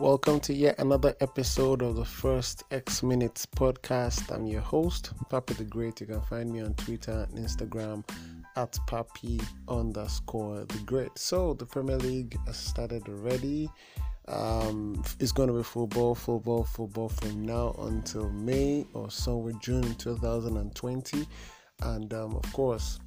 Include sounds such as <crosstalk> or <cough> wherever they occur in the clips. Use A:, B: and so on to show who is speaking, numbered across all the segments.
A: Welcome to yet another episode of the First X Minutes podcast. I'm your host, Papi the Great. You can find me on Twitter and Instagram at Papi underscore the Great. So the Premier League has started already. Um, it's going to be football, football, football from now until May or somewhere June 2020. And um, of course,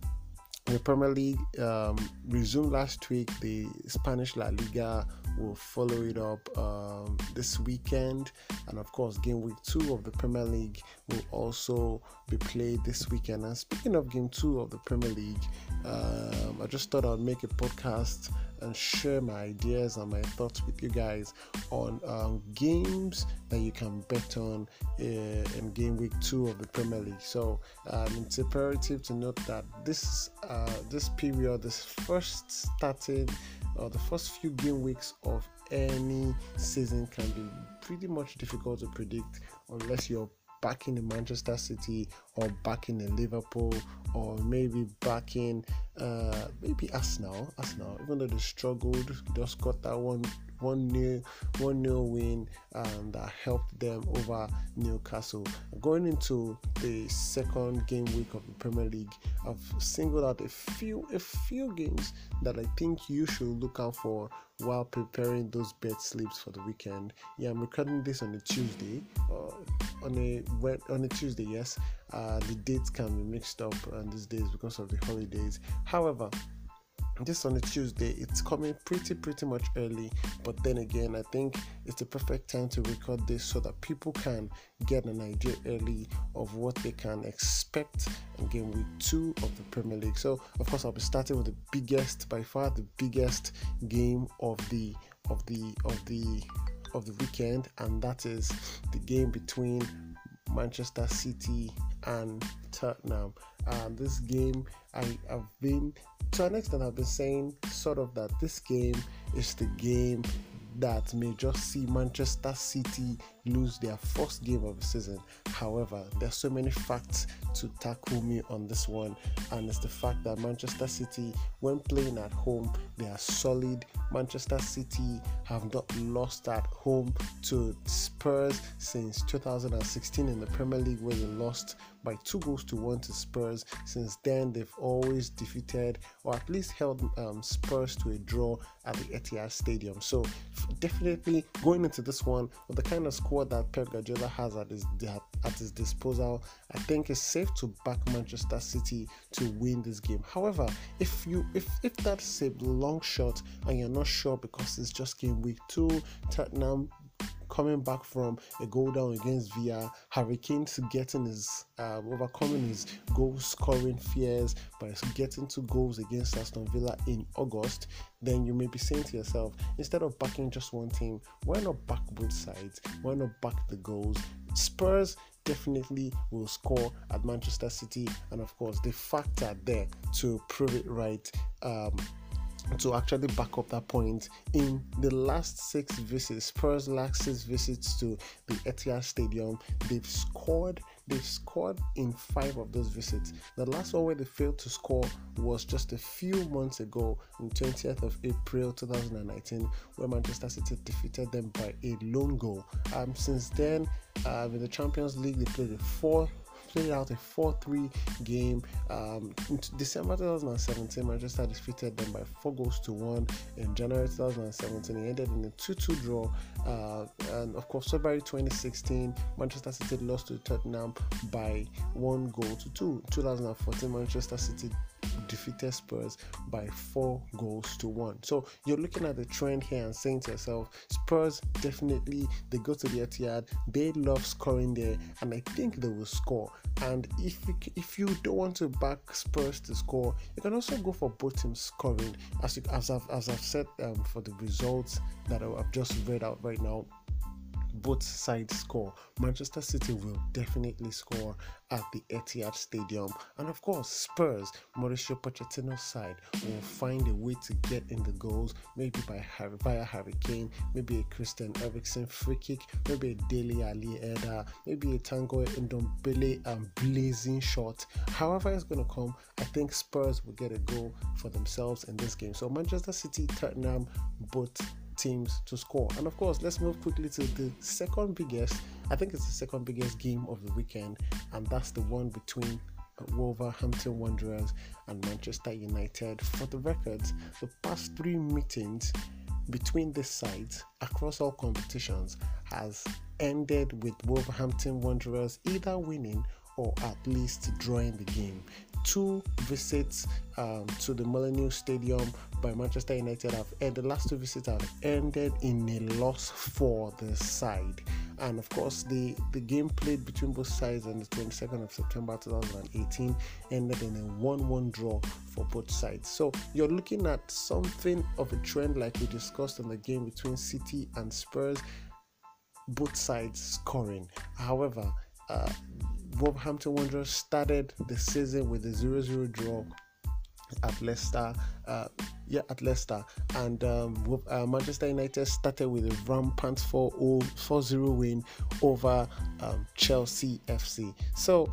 A: the Premier League um, resumed last week. The Spanish La Liga will follow it up um, this weekend, and of course, game week two of the Premier League will also be played this weekend. And speaking of game two of the Premier League, um, I just thought I'd make a podcast and share my ideas and my thoughts with you guys on um, games that you can bet on uh, in game week two of the Premier League. So um, it's imperative to note that this uh, this period, this first started or the first few game weeks of any season can be pretty much difficult to predict unless you're backing in Manchester City or backing in Liverpool or maybe backing uh, maybe Arsenal. Arsenal, even though they struggled, just got that one one nil one nil win and that helped them over Newcastle. Going into the second game week of the Premier League, I've singled out a few a few games that I think you should look out for while preparing those bed slips for the weekend. Yeah, I'm recording this on a Tuesday. Uh, on a on a Tuesday, yes. Uh, Uh, the dates can be mixed up on these days because of the holidays. However, this on a Tuesday, it's coming pretty pretty much early. But then again, I think it's the perfect time to record this so that people can get an idea early of what they can expect in game week two of the Premier League. So of course, I'll be starting with the biggest, by far the biggest game of the of the of the of the weekend, and that is the game between Manchester City and Tottenham. And this game, I have been to an extent, I've been saying sort of that this game is the game that may just see Manchester City lose their first game of the season. However, there's so many facts to tackle me on this one, and it's the fact that Manchester City, when playing at home, they are solid. Manchester City have not lost at home to Spurs since 2016 in the Premier League, where they lost by two goals to one to Spurs. Since then, they've always defeated or at least held um, Spurs to a draw at the Etihad Stadium. So, definitely going into this one with the kind of squad that Pep Guardiola has at his at his disposal, I think it's safe to back Manchester City to win this game. However, if you if if that's a long shot and you're not sure because it's just game week two, Tottenham coming back from a goal down against Villa, Harry Kane's getting his uh, overcoming his goal scoring fears by getting two goals against Aston Villa in August, then you may be saying to yourself, instead of backing just one team, why not back both sides? Why not back the goals? Spurs definitely will score at Manchester City, and of course, the facts are there to prove it right. Um, to actually back up that point in the last six visits spurs last six visits to the etihad stadium they've scored they've scored in five of those visits. The last one where they failed to score was just a few months ago on 20th of april 2019 where manchester city defeated them by a lone goal. Um, since then uh, in the champions league they played a four played out a 4-3 game. Um, in December 2017, Manchester defeated them by four goals to one. In January 2017, it ended in a 2-2 draw. Uh, and of course, February 2016, Manchester City lost to Tottenham by one goal to two. 2014, Manchester City defeated Spurs by four goals to one. So you're looking at the trend here and saying to yourself, Spurs definitely they go to the Etihad, they love scoring there, and I think they will score. And if you, if you don't want to back Spurs to score, you can also go for both teams scoring. As you, as I've as I've said um, for the results that I've just read out right now both sides score. Manchester City will definitely score at the Etihad Stadium, and of course, Spurs, Mauricio Pochettino's side will find a way to get in the goals, maybe by Harry, via Harry Kane, maybe a Christian Eriksen free kick, maybe a Dele Alli header, maybe a Tanguy Ndombele and blazing shot. However, it's going to come, I think Spurs will get a goal for themselves in this game. So Manchester City, Tottenham, both teams to score. And of course, let's move quickly to the second biggest. I think it's the second biggest game of the weekend, and that's the one between Wolverhampton Wanderers and Manchester United. For the records, the past three meetings between these sides across all competitions has ended with Wolverhampton Wanderers either winning or at least drawing the game. Two visits um, to the Molineux Stadium by Manchester United have and the last two visits have ended in a loss for the side. And of course, the, the game played between both sides on the 22nd of September 2018 ended in a 1 1 draw for both sides. So you're looking at something of a trend like we discussed in the game between City and Spurs, both sides scoring. However, uh, Wolverhampton Wanderers started the season with a 0 0 draw at Leicester. Uh, yeah, at Leicester. And um, uh, Manchester United started with a rampant 4 0 win over um, Chelsea FC. So,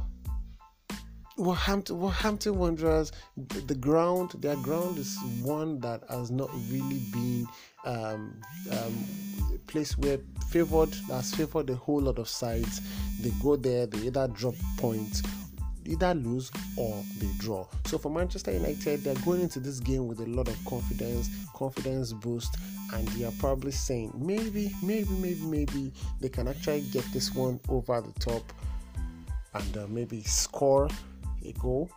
A: Wolverhampton, Wolverhampton Wanderers, the, the, ground, their ground is one that has not really been um, um, place where favored, has favored a whole lot of sides. They go there, they either drop points either lose or they draw. So for Manchester United, they're going into this game with a lot of confidence, confidence boost, and they are probably saying maybe, maybe, maybe, maybe they can actually get this one over the top and uh, maybe score a goal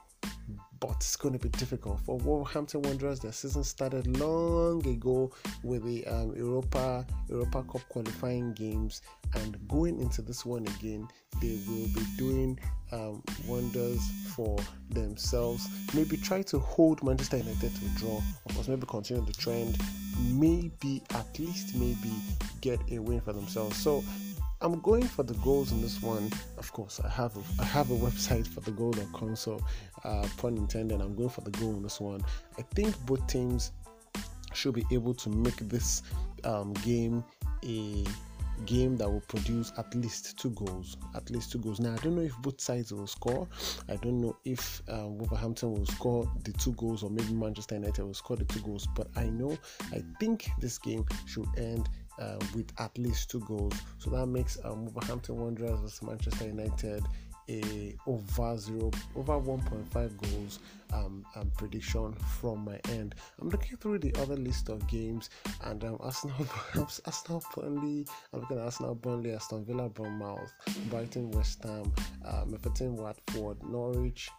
A: but it's going to be difficult for Wolverhampton Wanderers. Their season started long ago with the um, Europa Europa Cup qualifying games, and going into this one again, they will be doing um, wonders for themselves. Maybe try to hold Manchester United to a draw. Of course, maybe continue the trend. Maybe at least maybe get a win for themselves. So I'm going for the goals in this one. Of course, I have a, I have a <laughs> website for the goal.com, so uh, pun intended. I'm going for the goal in this one. I think both teams should be able to make this um, game a game that will produce at least two goals. At least two goals. Now, I don't know if both sides will score. I don't know if um, Wolverhampton will score the two goals or maybe Manchester United will score the two goals. But I know, I think this game should end uh, with at least two goals. So that makes um, Wolverhampton Wanderers versus Manchester United a over zero over 1.5 goals um, um, prediction from my end. I'm looking through the other list of games and um, Arsenal, <laughs> Arsenal, Burnley. I'm looking at Arsenal, Burnley, Aston Villa, Bournemouth, Brighton, West Ham, um, Everton, Watford, Norwich,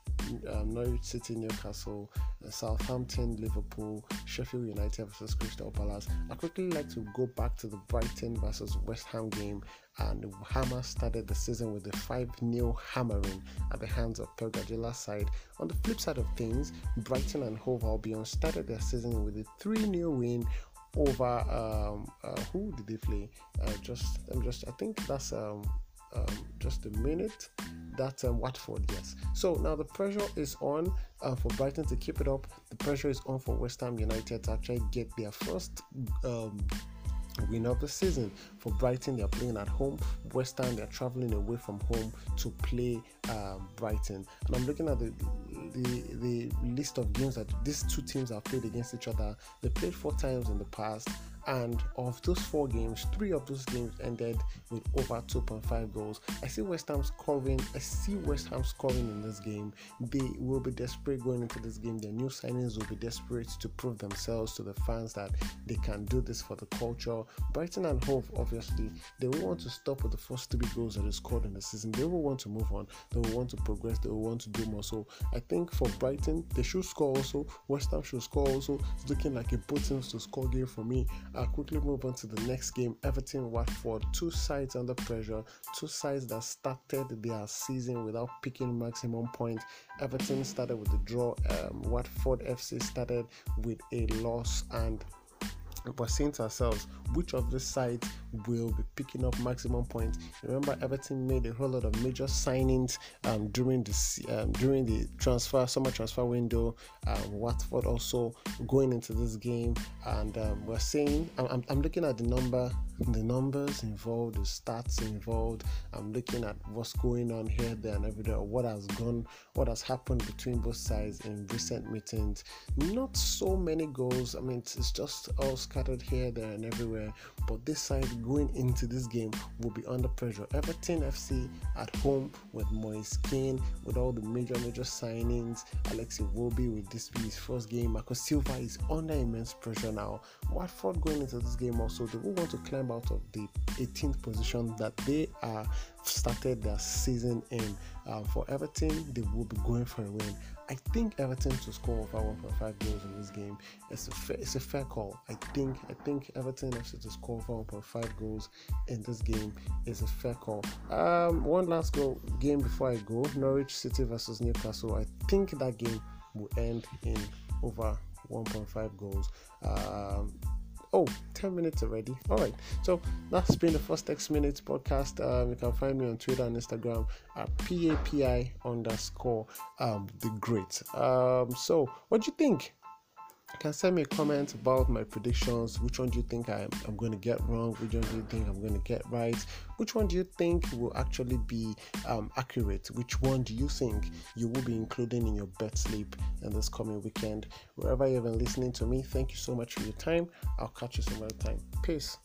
A: um, Norwich City, Newcastle, uh, Southampton, Liverpool, Sheffield United versus Crystal Palace. I quickly like to go back to the Brighton versus West Ham game and Hammer started the season with a 5 0 hammering at the hands of Pep Guardiola's side. On the flip side of things, Brighton and Hove Albion started their season with a 3 0 win over um, uh, who did they play? Uh, just I'm just I think that's um, um, just a minute. That's um, Watford, yes. So now the pressure is on uh, for Brighton to keep it up. The pressure is on for West Ham United to actually get their first um, win of the season. For Brighton, they're playing at home. West Ham, they're traveling away from home to play um, Brighton. And I'm looking at the, the the list of games that these two teams have played against each other. They played four times in the past. And of those four games, three of those games ended with over 2.5 goals. I see West Ham scoring. I see West Ham scoring in this game. They will be desperate going into this game. Their new signings will be desperate to prove themselves to the fans that they can do this for the culture. Brighton and Hove, obviously, they will want to stop with the first three goals that they scored in the season. They will want to move on. They will want to progress. They will want to do more. So I think for Brighton, they should score also. West Ham should score also. It's looking like a teams to score game for me. I'll quickly move on to the next game Everton Watford. Two sides under pressure, two sides that started their season without picking maximum points. Everton started with a draw, um, Watford FC started with a loss, and we're saying to ourselves which of the sides will be picking up maximum points. Remember, Everton made a whole lot of major signings um, during the um, during the transfer summer transfer window. Um, Watford also going into this game, and um, we're saying I'm, I'm looking at the number, the numbers involved, the stats involved. I'm looking at what's going on here, there, and everywhere. What has gone, what has happened between both sides in recent meetings. Not so many goals. I mean, it's just all scattered here, there, and everywhere. But this side going into this game will be under pressure. Everton FC at home with Moise Kean, with all the major, major signings. Alexi Iwobi with this be his first game. Marco Silva is under immense pressure now. Watford going into this game also, they will want to climb out of the 18th position that they are started their season in. Uh, for Everton, they will be going for a win. I think Everton to score over 1.5 goals in this game. It's a fair, it's a fair call. I think I think Everton FC to score over 1.5 goals in this game is a fair call. Um, one last goal game before I go. Norwich City versus Newcastle. I think that game will end in over 1.5 goals. Um, oh 10 minutes already. All right. So that's been the first x minutes podcast. Um, you can find me on twitter and instagram at papi underscore um, the great. Um, so what do you think you can send me a comment about my predictions. Which one do you think I'm, I'm going to get wrong? Which one do you think I'm going to get right? Which one do you think will actually be um, accurate? Which one do you think you will be including in your bet sleep in this coming weekend? Wherever you've been listening to me, thank you so much for your time. I'll catch you some other time. Peace.